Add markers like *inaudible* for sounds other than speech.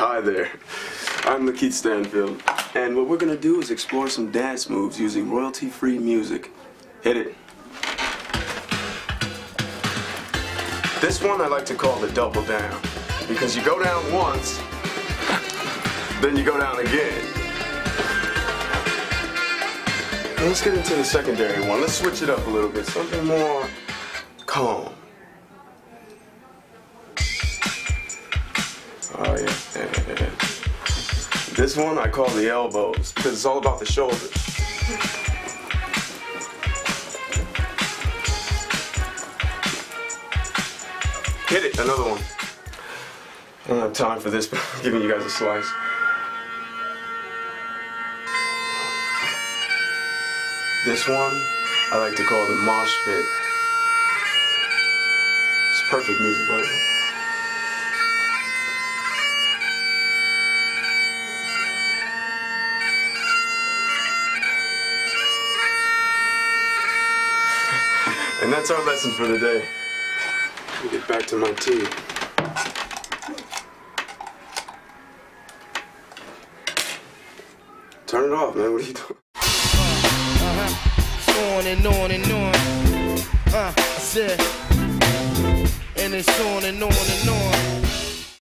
Hi there. I'm Lakeith Stanfield, and what we're gonna do is explore some dance moves using royalty-free music. Hit it. This one I like to call the double down, because you go down once, then you go down again. Let's get into the secondary one. Let's switch it up a little bit, something more calm. This one I call the elbows because it's all about the shoulders. Hit it, another one. I don't have time for this, *laughs* but I'm giving you guys a slice. This one I like to call the mosh pit. It's perfect music, right? And that's our lesson for the day. Let me get back to my tea. Turn it off, man. What are you doing? Uh-huh. On and on and on. Uh, I said, and it's on and on and on.